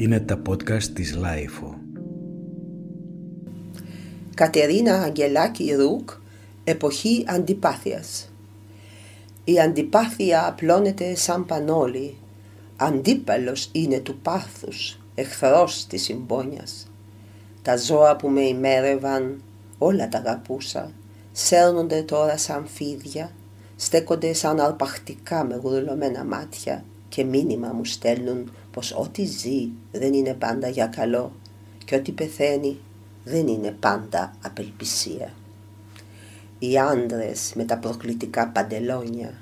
Είναι τα podcast της LiFO. Κατερίνα Αγγελάκη Ρουκ, εποχή αντιπάθειας. Η αντιπάθεια απλώνεται σαν πανώλη. Αντίπαλος είναι του πάθους, εχθρός της συμπόνιας. Τα ζώα που με ημέρευαν, όλα τα αγαπούσα, σέρνονται τώρα σαν φίδια, στέκονται σαν αρπαχτικά με γουρλωμένα μάτια και μήνυμα μου στέλνουν πως ό,τι ζει δεν είναι πάντα για καλό και ό,τι πεθαίνει δεν είναι πάντα απελπισία. Οι άντρες με τα προκλητικά παντελόνια,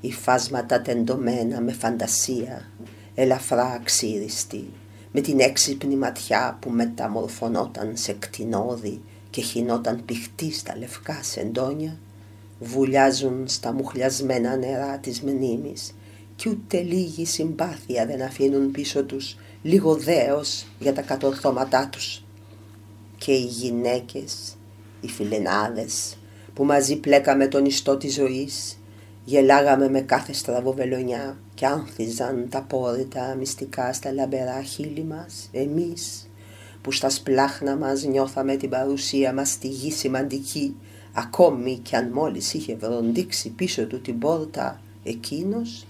οι φάσματα τεντωμένα με φαντασία, ελαφρά αξίριστοι, με την έξυπνη ματιά που μεταμορφωνόταν σε κτηνόδη και χινόταν πηχτή στα λευκά σεντόνια, βουλιάζουν στα μουχλιασμένα νερά της μνήμης κι ούτε λίγη συμπάθεια δεν αφήνουν πίσω τους λίγο δέος για τα κατορθώματά τους. Και οι γυναίκες, οι φιλενάδες που μαζί πλέκαμε τον ιστό της ζωής, γελάγαμε με κάθε στραβοβελονιά και άνθιζαν τα πόρυτα μυστικά στα λαμπερά χείλη μας, εμείς που στα σπλάχνα μας νιώθαμε την παρουσία μας στη γη σημαντική, ακόμη κι αν μόλις είχε βροντίξει πίσω του την πόρτα εκείνος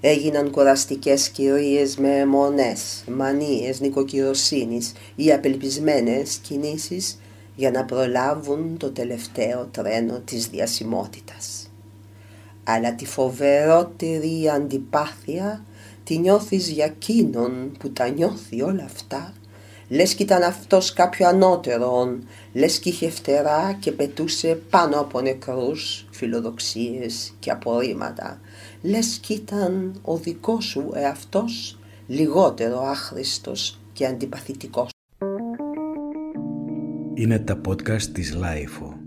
έγιναν κουραστικές κυρίες με αιμονές, μανίες νοικοκυροσύνης ή απελπισμένες κινήσεις για να προλάβουν το τελευταίο τρένο της διασημότητας. Αλλά τη φοβερότερη αντιπάθεια τη νιώθεις για εκείνον που τα νιώθει όλα αυτά λες κι ήταν αυτός κάποιο ανώτερον, λες κι είχε φτερά και πετούσε πάνω από νεκρούς φιλοδοξίες και απορρίμματα, λες κι ήταν ο δικός σου εαυτός λιγότερο άχρηστος και αντιπαθητικός. Είναι τα podcast της LiFO.